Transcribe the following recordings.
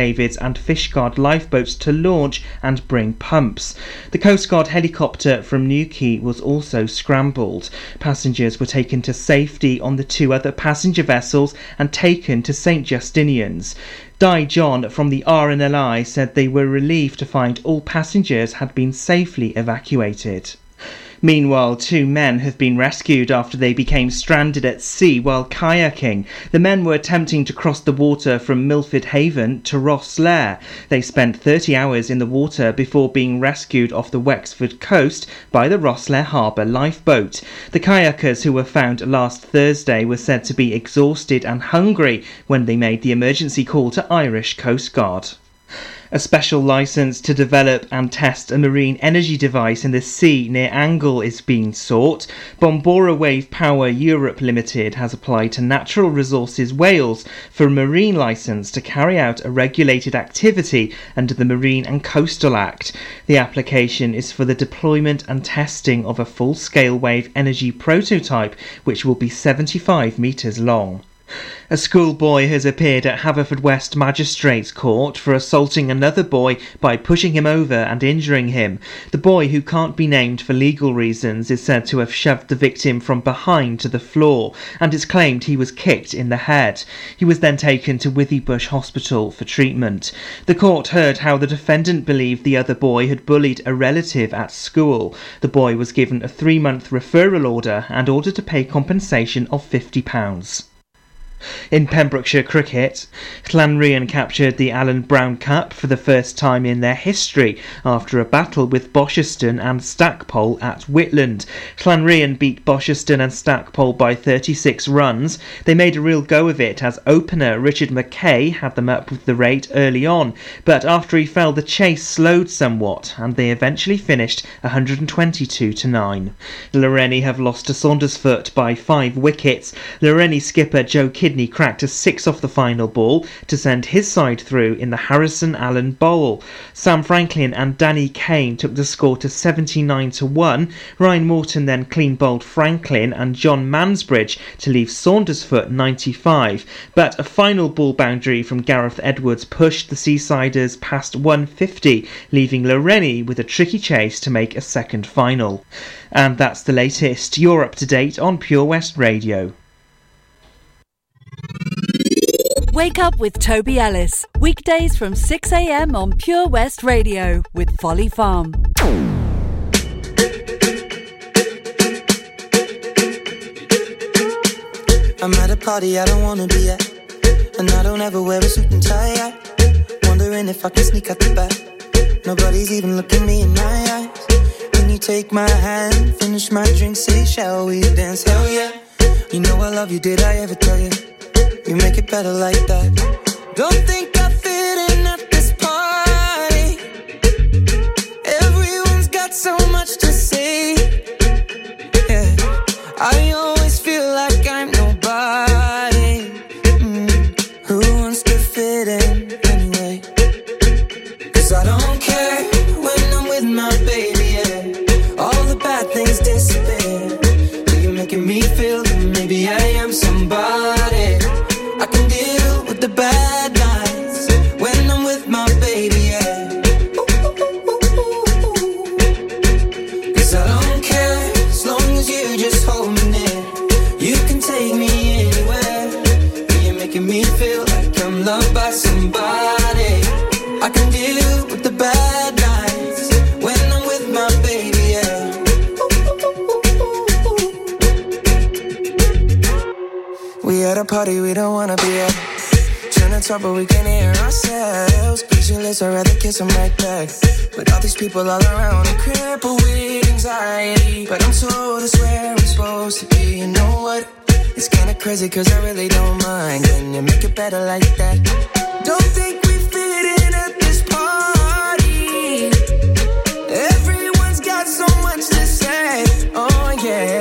Davids and Fishguard lifeboats to launch and bring pumps. The Coast Guard helicopter from Newquay was also scrambled. Passengers were taken to safety on the two other passenger vessels and taken to St Justinian's. Di John from the RNLI said they were relieved to find all passengers had been safely evacuated. Meanwhile, two men have been rescued after they became stranded at sea while kayaking. The men were attempting to cross the water from Milford Haven to Rosslare. They spent 30 hours in the water before being rescued off the Wexford coast by the Rosslare Harbour lifeboat. The kayakers who were found last Thursday were said to be exhausted and hungry when they made the emergency call to Irish Coast Guard. A special license to develop and test a marine energy device in the sea near Angle is being sought. Bombora Wave Power Europe Limited has applied to Natural Resources Wales for a marine license to carry out a regulated activity under the Marine and Coastal Act. The application is for the deployment and testing of a full scale wave energy prototype which will be 75 metres long. A schoolboy has appeared at Haverfordwest Magistrates Court for assaulting another boy by pushing him over and injuring him. The boy, who can't be named for legal reasons, is said to have shoved the victim from behind to the floor and it's claimed he was kicked in the head. He was then taken to Withybush Hospital for treatment. The court heard how the defendant believed the other boy had bullied a relative at school. The boy was given a three month referral order and ordered to pay compensation of £50. In Pembrokeshire cricket, Llanrhian captured the Alan Brown Cup for the first time in their history after a battle with Bosherston and Stackpole at Whitland. Llanrhian beat Bosherston and Stackpole by 36 runs. They made a real go of it as opener Richard McKay had them up with the rate early on, but after he fell the chase slowed somewhat and they eventually finished 122 to 9. Lawrenny have lost to Saundersfoot by 5 wickets. Lawrenny skipper Joe Kidd Kidney cracked a six off the final ball to send his side through in the Harrison Allen Bowl. Sam Franklin and Danny Kane took the score to 79 to 1. Ryan Morton then clean bowled Franklin and John Mansbridge to leave Saundersfoot 95. But a final ball boundary from Gareth Edwards pushed the Seasiders past 150, leaving Lawrenny with a tricky chase to make a second final. And that's the latest. You're up to date on Pure West Radio. Wake up with Toby Ellis. Weekdays from 6 a.m. on Pure West Radio with Folly Farm. I'm at a party I don't wanna be at. And I don't ever wear a suit and tie. At. Wondering if I can sneak out the back. Nobody's even looking me in my eyes. When you take my hand, finish my drink, say, Shall we dance? Hell yeah. You know I love you, did I ever tell you? You make it better like that. Don't think I fit in people all around, I'm crippled with anxiety. But I'm told it's where I'm supposed to be. You know what? It's kinda crazy, cause I really don't mind. Can you make it better like that? Don't think we fit in at this party. Everyone's got so much to say. Oh, yeah.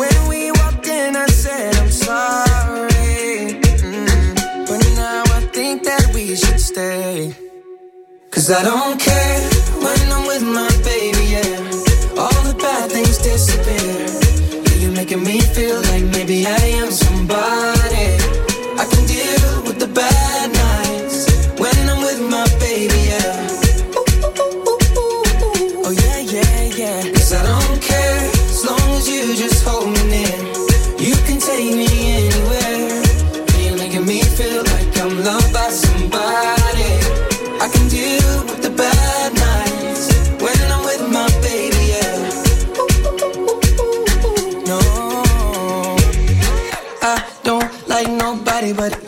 When we walked in, I said, I'm sorry. Mm -hmm. But now I think that we should stay. I don't care feel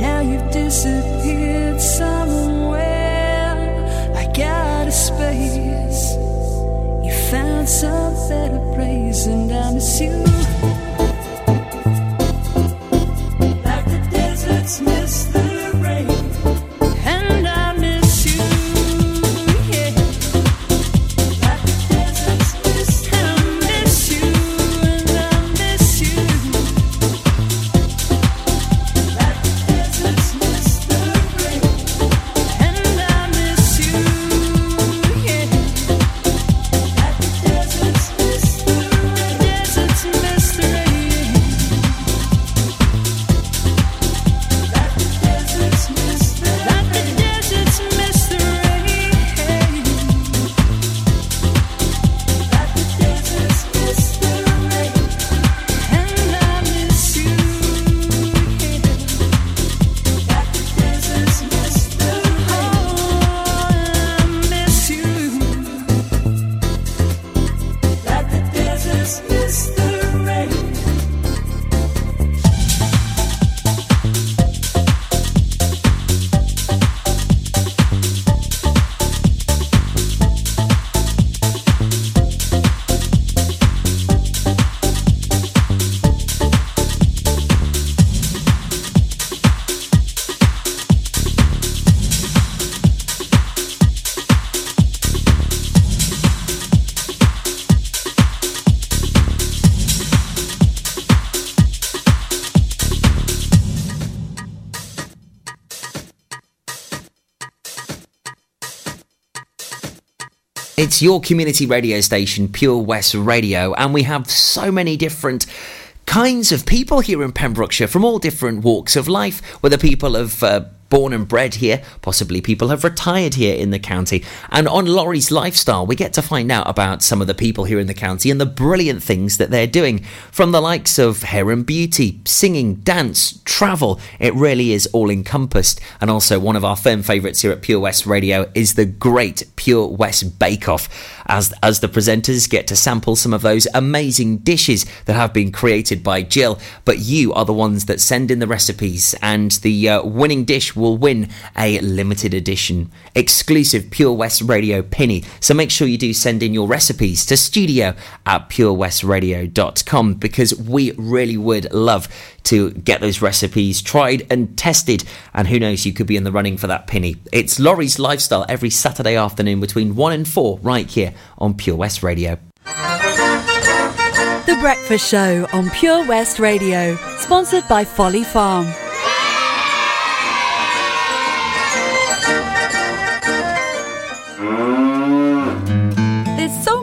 Now you've disappeared somewhere. I got a space. You found some better praise, and I miss you. Like the desert's Your community radio station, Pure West Radio, and we have so many different kinds of people here in Pembrokeshire from all different walks of life, whether people have uh, born and bred here, possibly people have retired here in the county. And on Laurie's Lifestyle, we get to find out about some of the people here in the county and the brilliant things that they're doing, from the likes of hair and beauty, singing, dance, travel. It really is all encompassed. And also, one of our firm favourites here at Pure West Radio is the great Pure West Bake Off, as, as the presenters get to sample some of those amazing dishes that have been created by Jill. But you are the ones that send in the recipes, and the uh, winning dish will win a limited edition exclusive Pure West Radio pinny. So make sure you do send in your recipes to studio at purewestradio.com because we really would love to get those recipes tried and tested. And who knows, you could be in the running for that penny. It's Laurie's Lifestyle every Saturday afternoon between 1 and 4 right here on Pure West Radio. The Breakfast Show on Pure West Radio, sponsored by Folly Farm.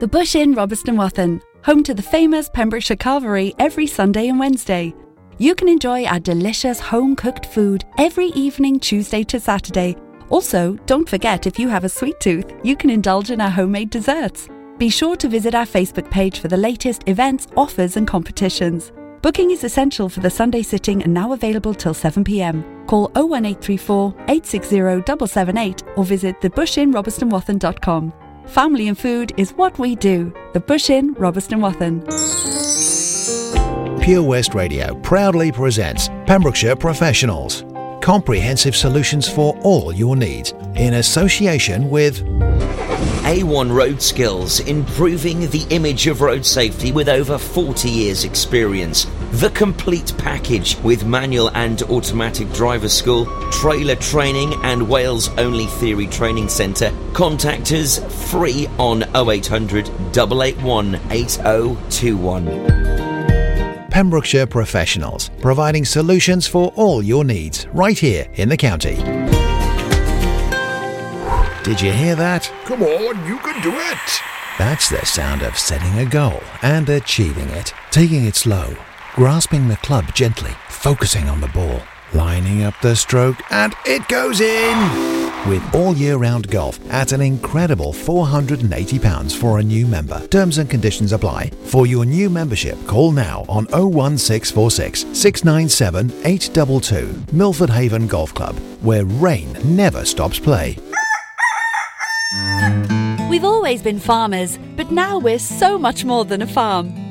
The Bush Inn, Robeston Wathen, home to the famous Pembrokeshire Carvery every Sunday and Wednesday. You can enjoy our delicious home cooked food every evening, Tuesday to Saturday. Also, don't forget if you have a sweet tooth, you can indulge in our homemade desserts. Be sure to visit our Facebook page for the latest events, offers, and competitions. Booking is essential for the Sunday sitting and now available till 7pm. Call 01834 860 778 or visit thebushinrobertsonwathen.com. Family and food is what we do. The Bush Inn, Robeston Wathen. Pure West Radio proudly presents Pembrokeshire Professionals. Comprehensive solutions for all your needs in association with A1 Road Skills, improving the image of road safety with over 40 years' experience. The complete package with manual and automatic driver school, trailer training, and Wales only theory training centre. Contact us free on 0800 881 8021. Pembrokeshire Professionals, providing solutions for all your needs right here in the county. Did you hear that? Come on, you can do it. That's the sound of setting a goal and achieving it. Taking it slow, grasping the club gently, focusing on the ball, lining up the stroke, and it goes in! With all year round golf at an incredible £480 for a new member. Terms and conditions apply. For your new membership, call now on 01646 697 822. Milford Haven Golf Club, where rain never stops play. We've always been farmers, but now we're so much more than a farm.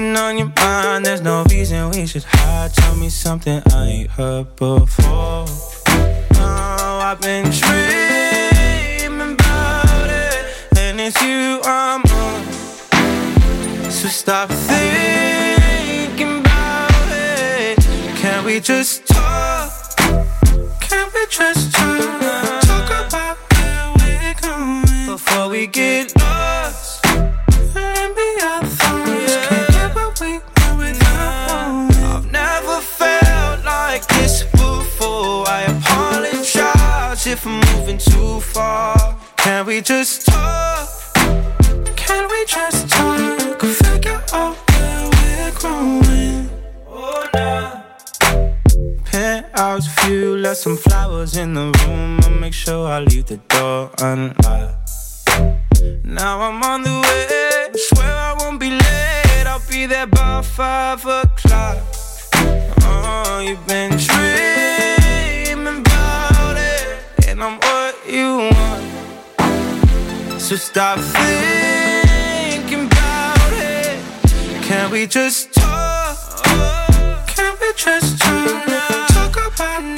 Been on your mind? There's no reason we should hide. Tell me something I ain't heard before. Oh, I've been dreaming about it, and it's you I'm on. So stop thinking about it. Can we just talk? Can we just talk? Talk about where we're going before we get we just talk? Can we just talk? Figure out where we're growing. Oh, nah. Penthouse view, left some flowers in the room. I'll make sure I leave the door unlocked. Now I'm on the way. Swear I won't be late. I'll be there by five o'clock. Oh, you've been dreaming So stop thinking about it. Can we just talk? Can we just talk? Talk about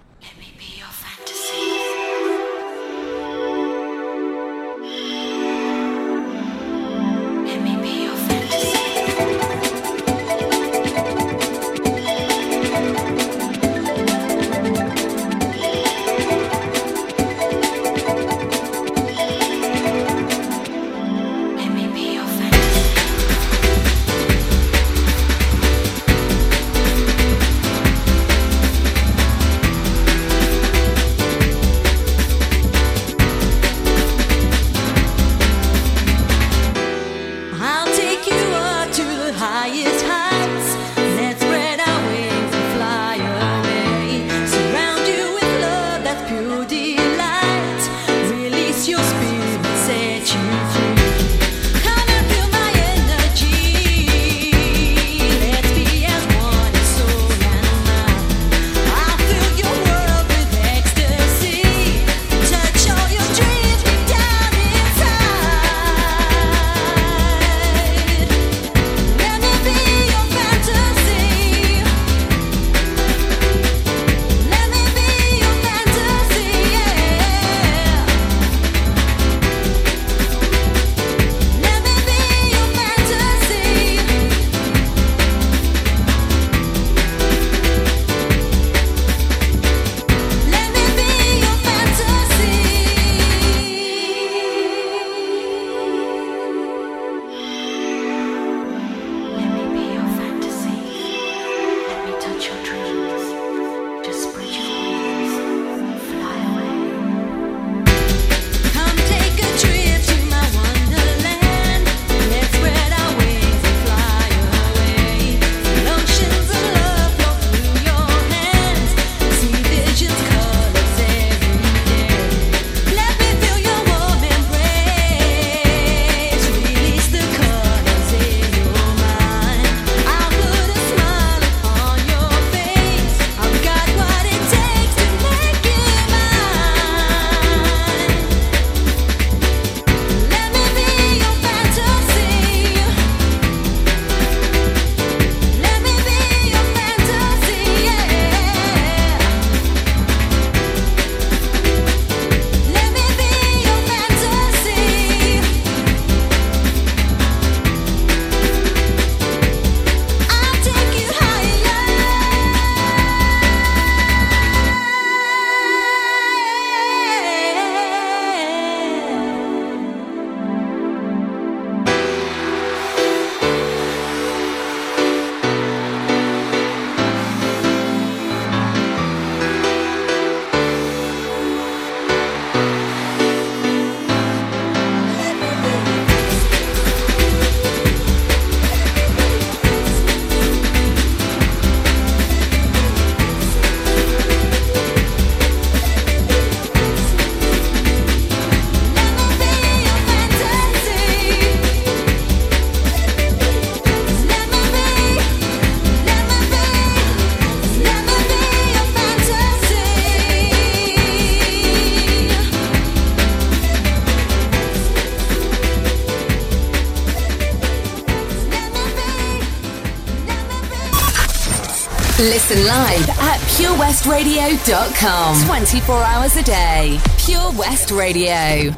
Listen live at purewestradio.com. 24 hours a day. Pure West Radio.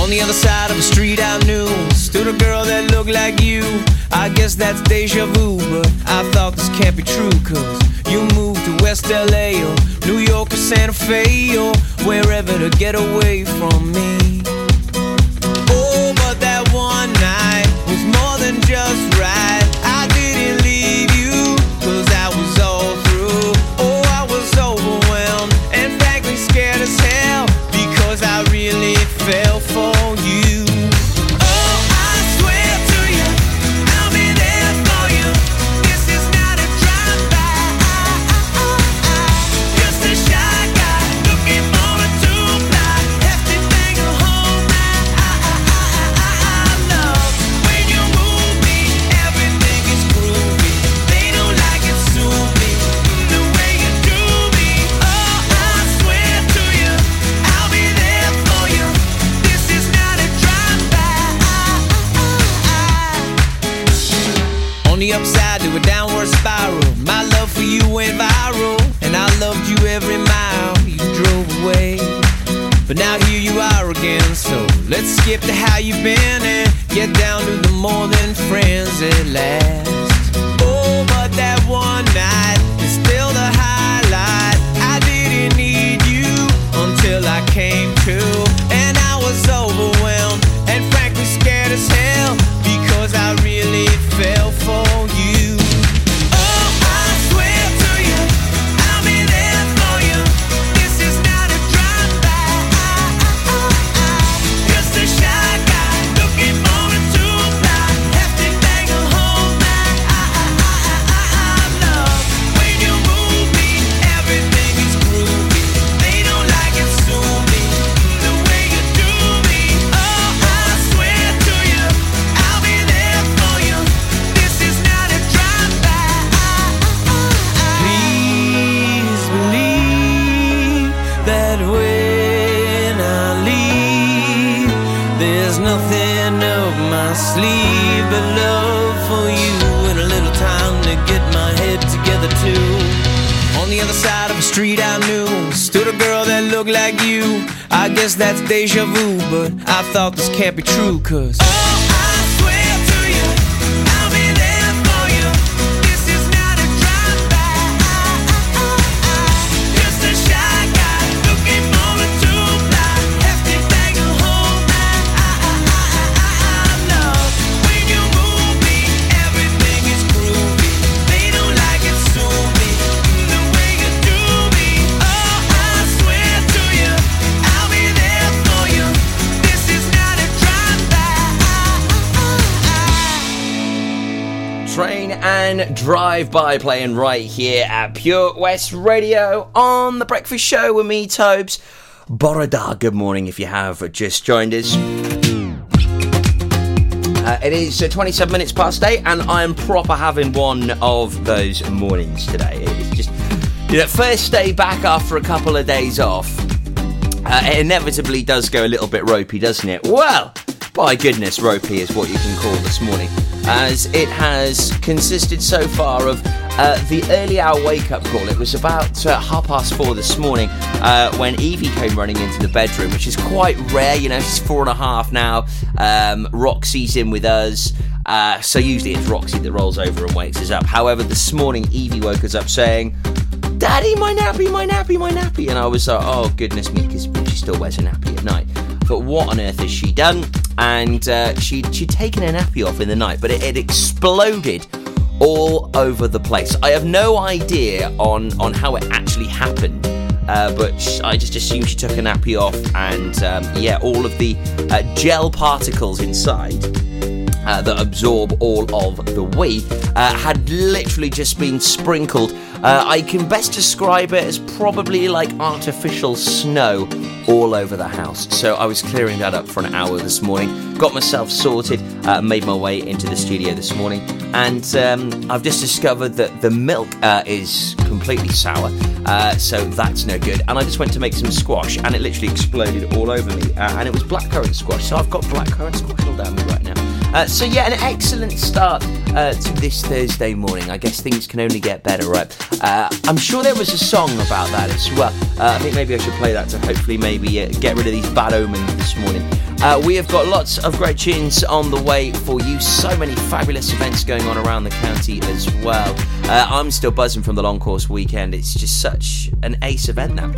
On the other side of the street I knew stood a girl that looked like you. I guess that's deja vu, but I thought this can't be true, cause you moved to West LA or New York or Santa Fe or wherever to get away from me. Let's skip to how you've been and get down to the more than friends at last. Deja vu, but I thought this can't be true, cause. Oh, I swear Drive By playing right here at Pure West Radio on The Breakfast Show with me, Tobes. Bore da, good morning if you have just joined us. Uh, it is uh, 27 minutes past 8 and I am proper having one of those mornings today. It's just, you know, first day back after a couple of days off. Uh, it inevitably does go a little bit ropey, doesn't it? Well, by goodness, ropey is what you can call this morning, as it has consisted so far of uh, the early hour wake up call. It was about uh, half past four this morning uh, when Evie came running into the bedroom, which is quite rare. You know, she's four and a half now. Um, Roxy's in with us. Uh, so usually it's Roxy that rolls over and wakes us up. However, this morning Evie woke us up saying, Daddy, my nappy, my nappy, my nappy. And I was like, oh, goodness me, because she still wears a nappy at night. But what on earth has she done? And uh, she, she'd taken her nappy off in the night, but it had exploded all over the place. I have no idea on, on how it actually happened. Uh, but I just assume she took a nappy off, and um, yeah, all of the uh, gel particles inside uh, that absorb all of the wee uh, had literally just been sprinkled. Uh, I can best describe it as probably like artificial snow all over the house. So I was clearing that up for an hour this morning, got myself sorted, uh, made my way into the studio this morning, and um, I've just discovered that the milk uh, is completely sour, uh, so that's no good. And I just went to make some squash, and it literally exploded all over me, and it was blackcurrant squash. So I've got blackcurrant squash all down me right now. Uh, so yeah, an excellent start uh, to this Thursday morning. I guess things can only get better, right? Uh, I'm sure there was a song about that as well. Uh, I think maybe I should play that to hopefully maybe uh, get rid of these bad omens this morning. Uh, we have got lots of great tunes on the way for you. So many fabulous events going on around the county as well. Uh, I'm still buzzing from the long course weekend. It's just such an ace event now.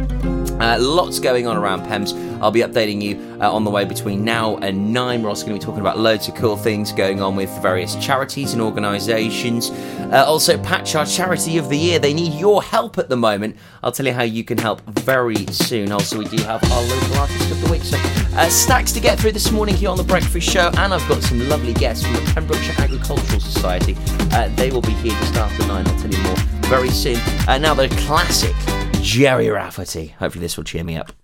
Uh, lots going on around Pembs. I'll be updating you uh, on the way between now and nine. We're also going to be talking about loads of cool things going on with various charities and organisations. Uh, also, Patch our Charity of the Year. They need your help at the moment. I'll tell you how you can help very soon. Also, we do have our local artist of the week. So, uh, stacks to get through this morning here on the Breakfast Show, and I've got some lovely guests from the Pembrokeshire Agricultural Society. Uh, they will be here just after nine. I'll tell you more very soon. Uh, now, the classic Gerry Rafferty. Hopefully, this will cheer me up.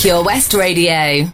Pure West Radio.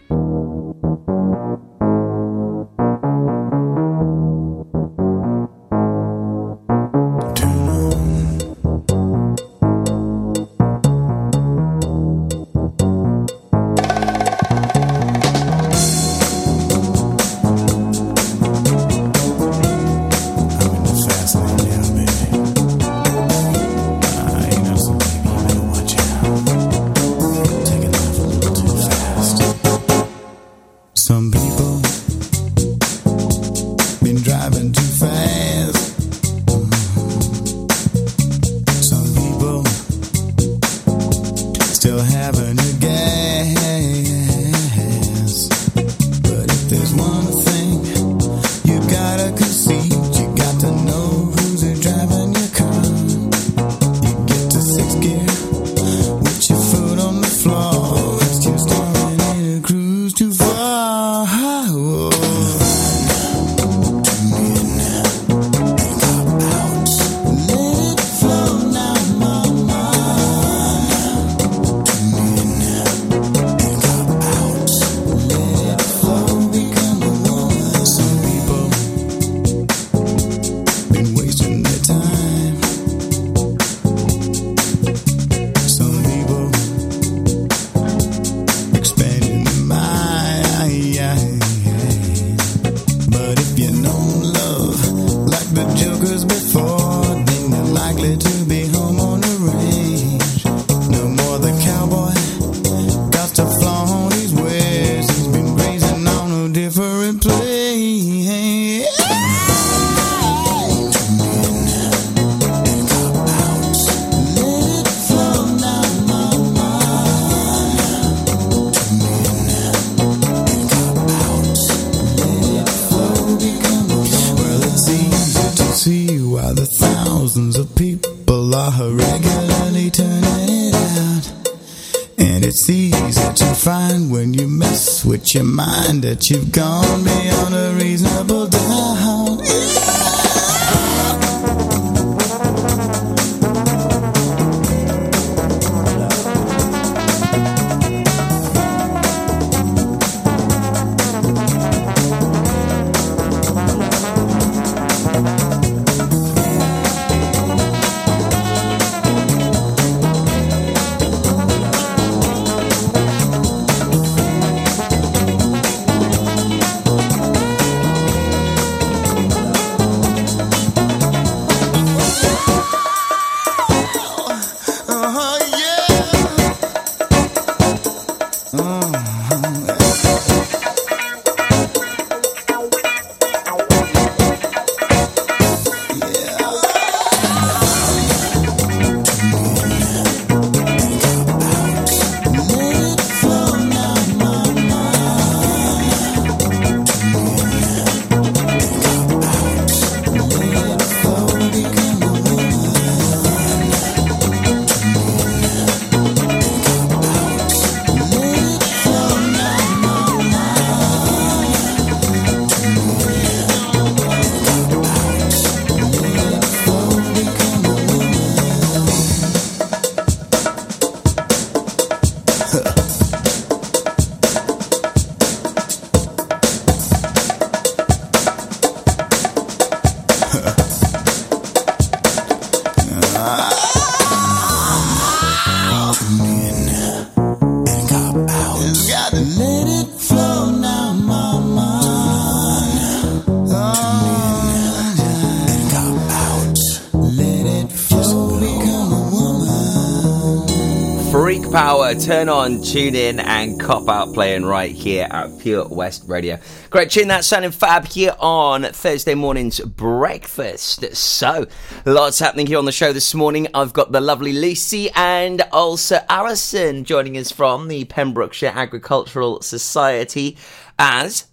Turn on, tune in, and cop out playing right here at Pure West Radio. Great tune, that's sounding fab here on Thursday morning's breakfast. So, lots happening here on the show this morning. I've got the lovely Lucy and also Alison joining us from the Pembrokeshire Agricultural Society as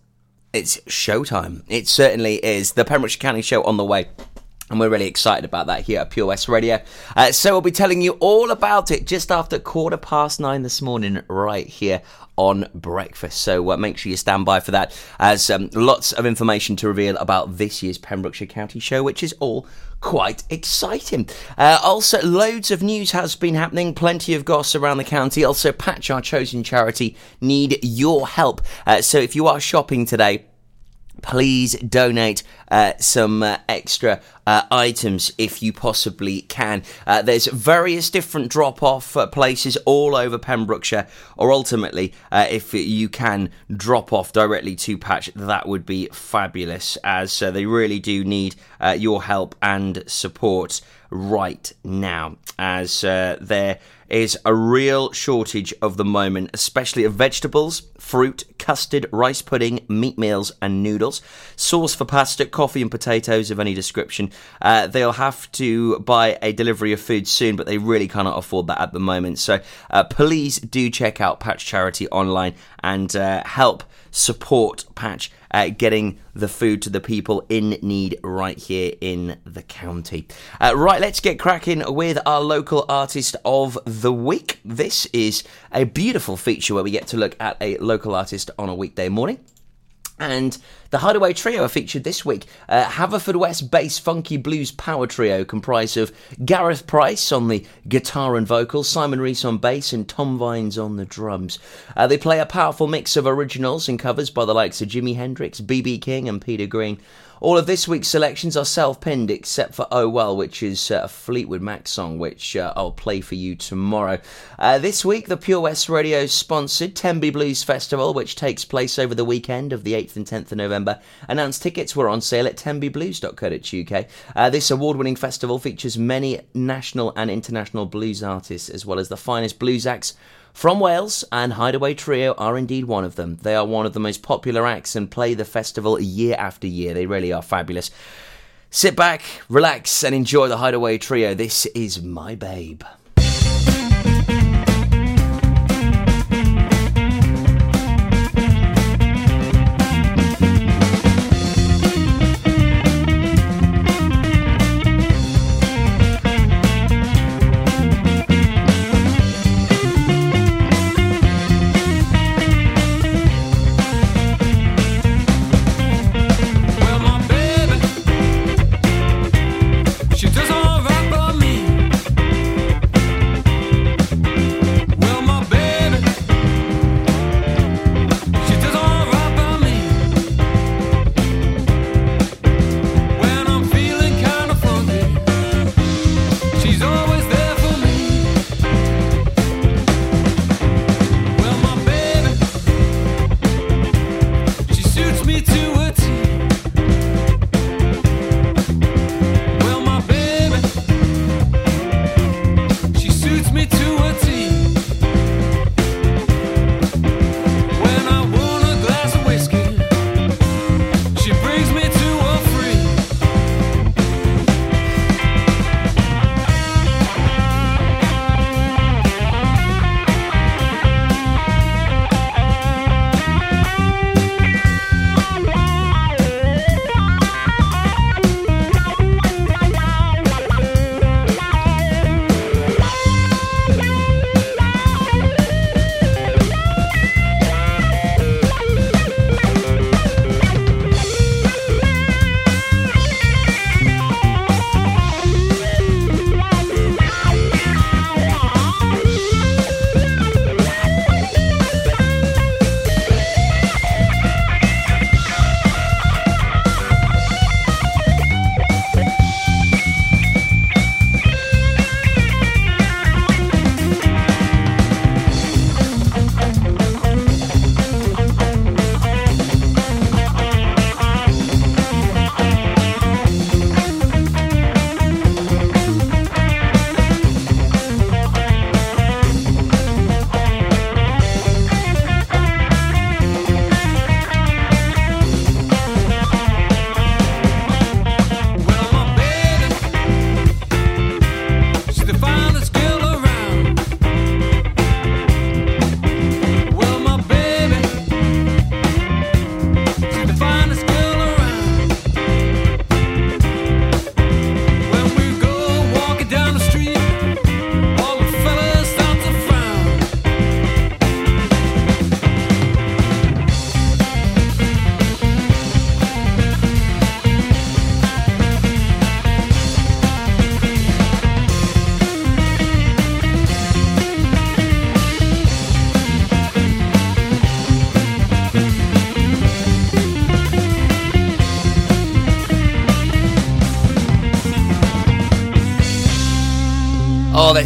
it's showtime. It certainly is. The Pembrokeshire County Show on the way. And we're really excited about that here at Pure West Radio. Uh, so we'll be telling you all about it just after quarter past nine this morning, right here on breakfast. So uh, make sure you stand by for that, as um, lots of information to reveal about this year's Pembrokeshire County Show, which is all quite exciting. Uh, also, loads of news has been happening, plenty of goss around the county. Also, Patch, our chosen charity, need your help. Uh, so if you are shopping today, please donate uh, some uh, extra uh, items if you possibly can. Uh, there's various different drop off uh, places all over Pembrokeshire, or ultimately, uh, if you can drop off directly to Patch, that would be fabulous, as they really do need your help and support right now, as uh, there is a real shortage of the moment, especially of vegetables, fruit, custard, rice pudding, meat meals, and noodles. Sauce for pasta, coffee, and potatoes of any description. Uh, they'll have to buy a delivery of food soon, but they really cannot afford that at the moment. So uh, please do check out Patch Charity online and uh, help support Patch uh, getting the food to the people in need right here in the county. Uh, right, let's get cracking with our local artist of the week. This is a beautiful feature where we get to look at a local artist on a weekday morning. And the Hideaway Trio are featured this week. Uh, Haverfordwest bass funky blues power trio comprised of Gareth Price on the guitar and vocals, Simon Rees on bass, and Tom Vines on the drums. Uh, they play a powerful mix of originals and covers by the likes of Jimi Hendrix, B.B. King, and Peter Green. All of this week's selections are self pinned except for Oh Well, which is uh, a Fleetwood Mac song, which uh, I'll play for you tomorrow. Uh, this week, the Pure West Radio sponsored Tenby Blues Festival, which takes place over the weekend of the 8th and 10th of November. Announced tickets were on sale at tenbyblues.co.uk. Uh, this award winning festival features many national and international blues artists, as well as the finest blues acts from Wales, and Hideaway Trio are indeed one of them. They are one of the most popular acts and play the festival year after year. They really are fabulous. Sit back, relax, and enjoy the Hideaway Trio. This is My Babe.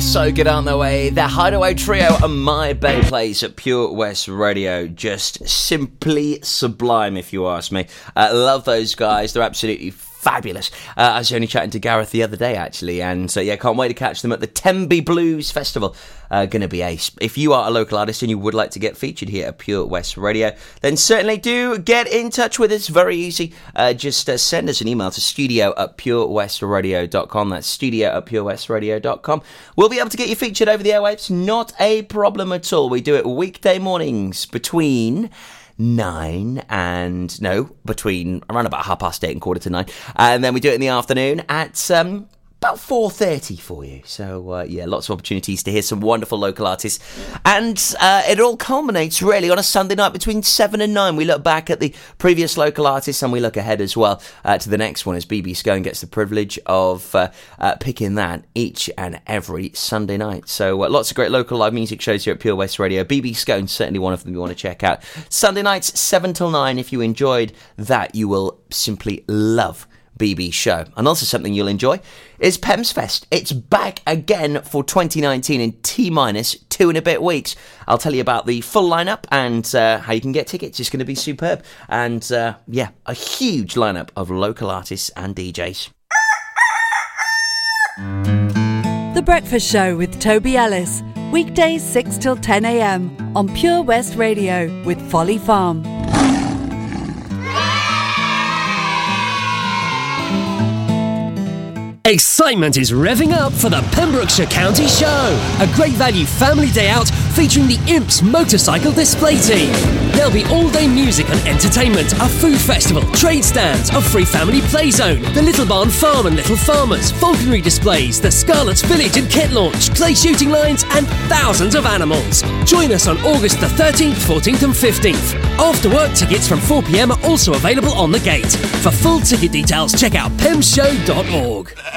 So good, aren't they? The Hideaway Trio and My Babe Place at Pure West Radio. Just simply sublime, if you ask me. Uh, love those guys. They're absolutely fabulous. Uh, I was only chatting to Gareth the other day, actually, and so yeah, can't wait to catch them at the Tenby Blues Festival. Uh, gonna be ace. If you are a local artist and you would like to get featured here at Pure West Radio, then certainly do get in touch with us. Very easy. Uh, just uh, send us an email to studio at purewestradio.com. That's studio at purewestradio.com. We'll be able to get you featured over the airwaves. Not a problem at all. We do it weekday mornings between nine and no between around about half past eight and quarter to nine. And then we do it in the afternoon at um about 4.30 for you. So uh, yeah lots of opportunities to hear some wonderful local artists. And uh, it all culminates really on a sunday night between 7 and 9 we look back at the previous local artists and we look ahead as well uh, to the next one as bb scone gets the privilege of uh, uh, picking that each and every sunday night. So uh, lots of great local live music shows here at pure west radio. Bb scone certainly one of them you want to check out. Sunday nights 7 till 9 if you enjoyed that you will simply love BB show. And also something you'll enjoy is Pembs Fest. It's back again for 2019 in T minus two and a bit weeks. I'll tell you about the full lineup and uh, how you can get tickets. It's going to be superb. And uh, yeah, a huge lineup of local artists and DJs. The Breakfast Show with Toby Ellis. Weekdays 6 till 10 a.m. on Pure West Radio with Folly Farm. Excitement is revving up for the Pembrokeshire County Show, a great value family day out featuring the Imps Motorcycle Display Team. There'll be all day music and entertainment, a food festival, trade stands, a free family play zone, the Little Barn Farm and Little Farmers, falconry displays, the Scarlet's Village and kit launch, clay shooting lines, and thousands of animals. Join us on August the 13th, 14th, and 15th. After work tickets from 4 pm are also available on the gate. For full ticket details, check out pemshow.org.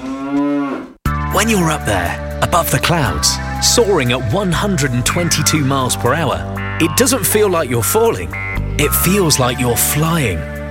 When you're up there, above the clouds, soaring at 122 miles per hour, it doesn't feel like you're falling. It feels like you're flying.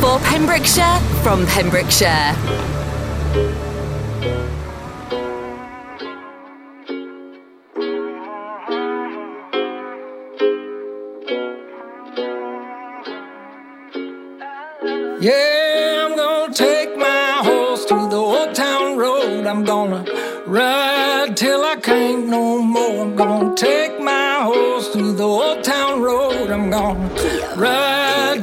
for Pembrokeshire, from Pembrokeshire. Yeah, I'm gonna take my horse to the old town road. I'm gonna ride till I can't no more. I'm gonna take my horse to the old town road. I'm gonna ride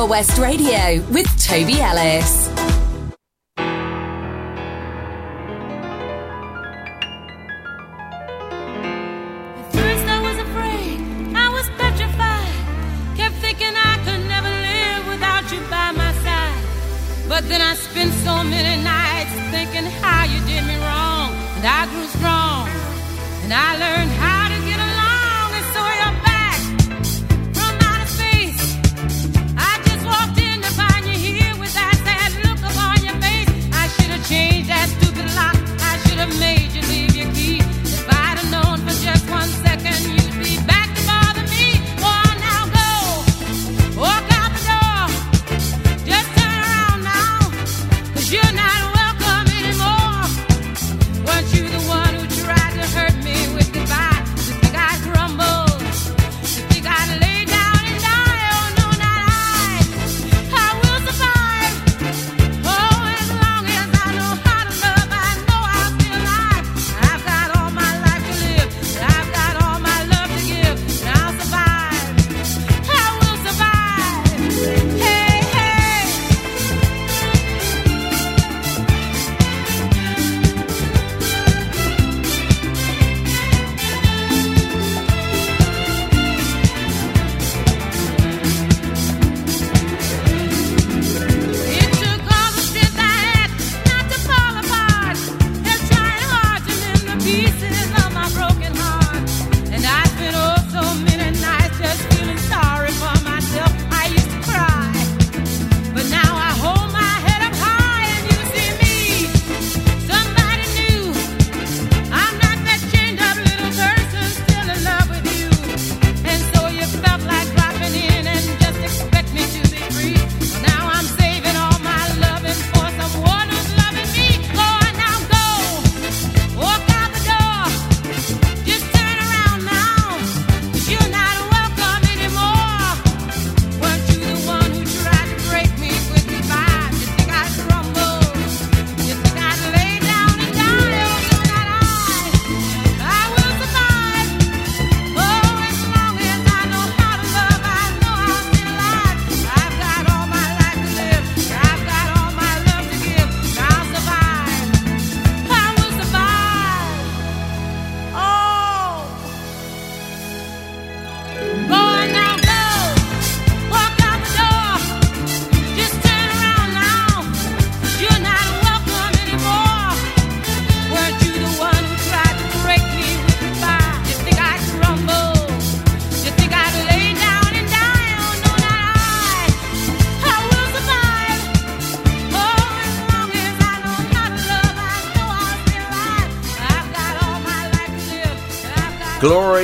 Pure West Radio with Toby Ellis.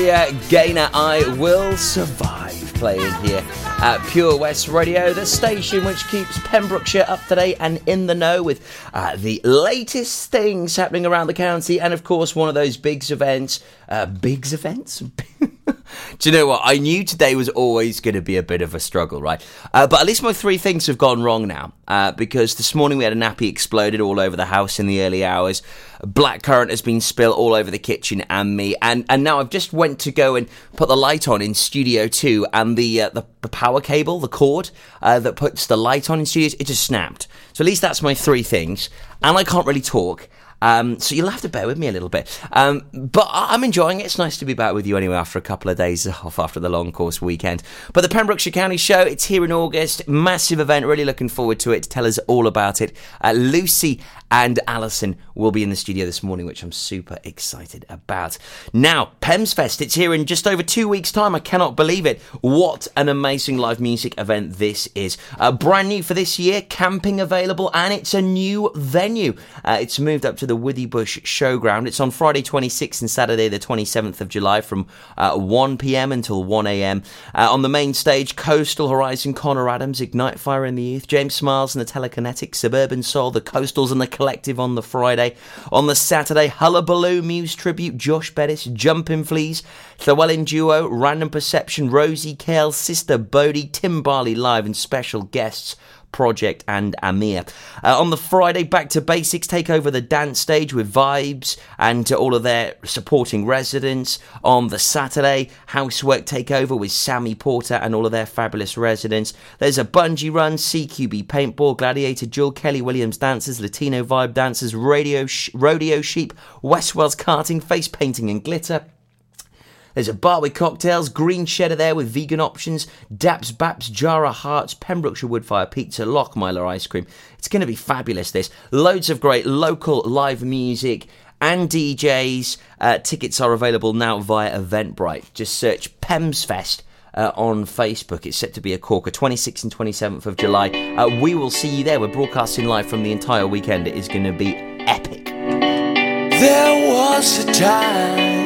Gloria Gaynor, I Will Survive, playing here at Pure West Radio, the station which keeps Pembrokeshire up to date and in the know with uh, the latest things happening around the county, and of course, one of those bigs events. Uh, bigs events? Do you know what? I knew today was always going to be a bit of a struggle, right? Uh, but at least my three things have gone wrong now. Uh, because this morning we had a nappy exploded all over the house in the early hours. Blackcurrant has been spilled all over the kitchen and me. And and now I've just went to go and put the light on in Studio Two, and the uh, the, the power cable, the cord uh, that puts the light on in studios, it just snapped. So at least that's my three things. And I can't really talk. Um, so you'll have to bear with me a little bit. Um, but I'm enjoying it. It's nice to be back with you anyway after a couple of days off after the long course weekend. But the Pembrokeshire County Show, it's here in August. Massive event. Really looking forward to it. Tell us all about it, uh, Lucy and Alison will be in the studio this morning, which I'm super excited about. Now, Pembs Fest, it's here in just over two weeks' time. I cannot believe it. What an amazing live music event this is. Uh, brand new for this year, camping available, and it's a new venue. Uh, it's moved up to the Withybush Showground. It's on Friday 26th and Saturday the 27th of July from uh, 1 pm until 1 am. Uh, on the main stage, Coastal Horizon, Connor Adams, Ignite Fire in the Youth, James Smiles and the Telekinetic, Suburban Soul, the Coastals and the Collective on the Friday. On the Saturday, Hullabaloo, Muse Tribute, Josh Bettis, Jumping Fleas, Llewellyn Duo, Random Perception, Rosie Kale, Sister Bodie, Tim Barley Live, and special guests. Project and Amir. Uh, on the Friday, Back to Basics take over the dance stage with Vibes and all of their supporting residents. On the Saturday, Housework take over with Sammy Porter and all of their fabulous residents. There's a bungee run, CQB paintball, Gladiator Jewel, Kelly Williams dancers, Latino vibe dancers, radio sh- rodeo sheep, Westwells karting, face painting and glitter. There's a bar with cocktails, green cheddar there with vegan options, Daps, Baps, Jara Hearts, Pembrokeshire Woodfire Pizza, Lockmiller Ice Cream. It's going to be fabulous, this. Loads of great local live music and DJs. Uh, tickets are available now via Eventbrite. Just search Pembs Fest. Uh, on Facebook, it's set to be a corker, 26th and 27th of July. Uh, we will see you there. We're broadcasting live from the entire weekend. It is going to be epic. There was a time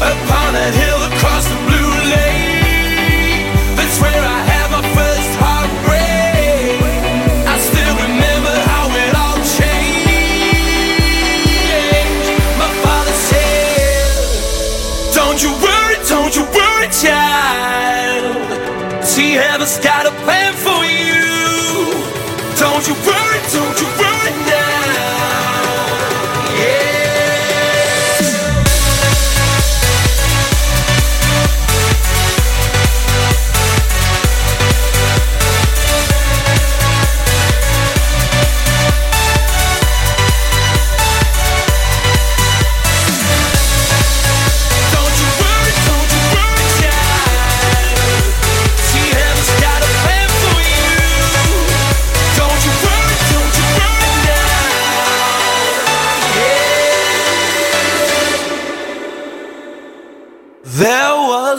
Upon hill across the blue lake, that's where I had my first heartbreak. I still remember how it all changed. My father said, Don't you worry, don't you worry, child. See, heaven's got a plan for you. Don't you worry, don't you worry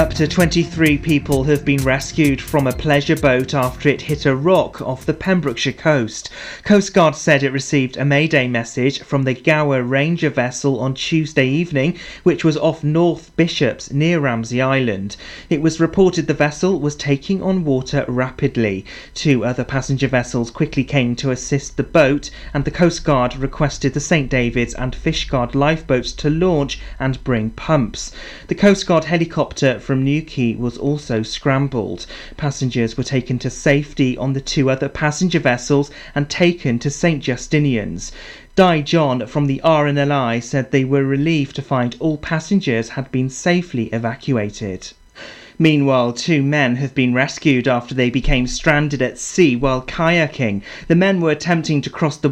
Up to 23 people have been rescued from a pleasure boat after it hit a rock off the Pembrokeshire coast. Coast Guard said it received a mayday message from the Gower Ranger vessel on Tuesday evening, which was off North Bishops near Ramsey Island. It was reported the vessel was taking on water rapidly. Two other passenger vessels quickly came to assist the boat, and the Coast Guard requested the St David's and Fishguard lifeboats to launch and bring pumps. The Coast Guard helicopter from Newquay was also scrambled. Passengers were taken to safety on the two other passenger vessels and taken to St Justinian's. Di John from the RNLI said they were relieved to find all passengers had been safely evacuated. Meanwhile, two men have been rescued after they became stranded at sea while kayaking. The men were attempting to cross the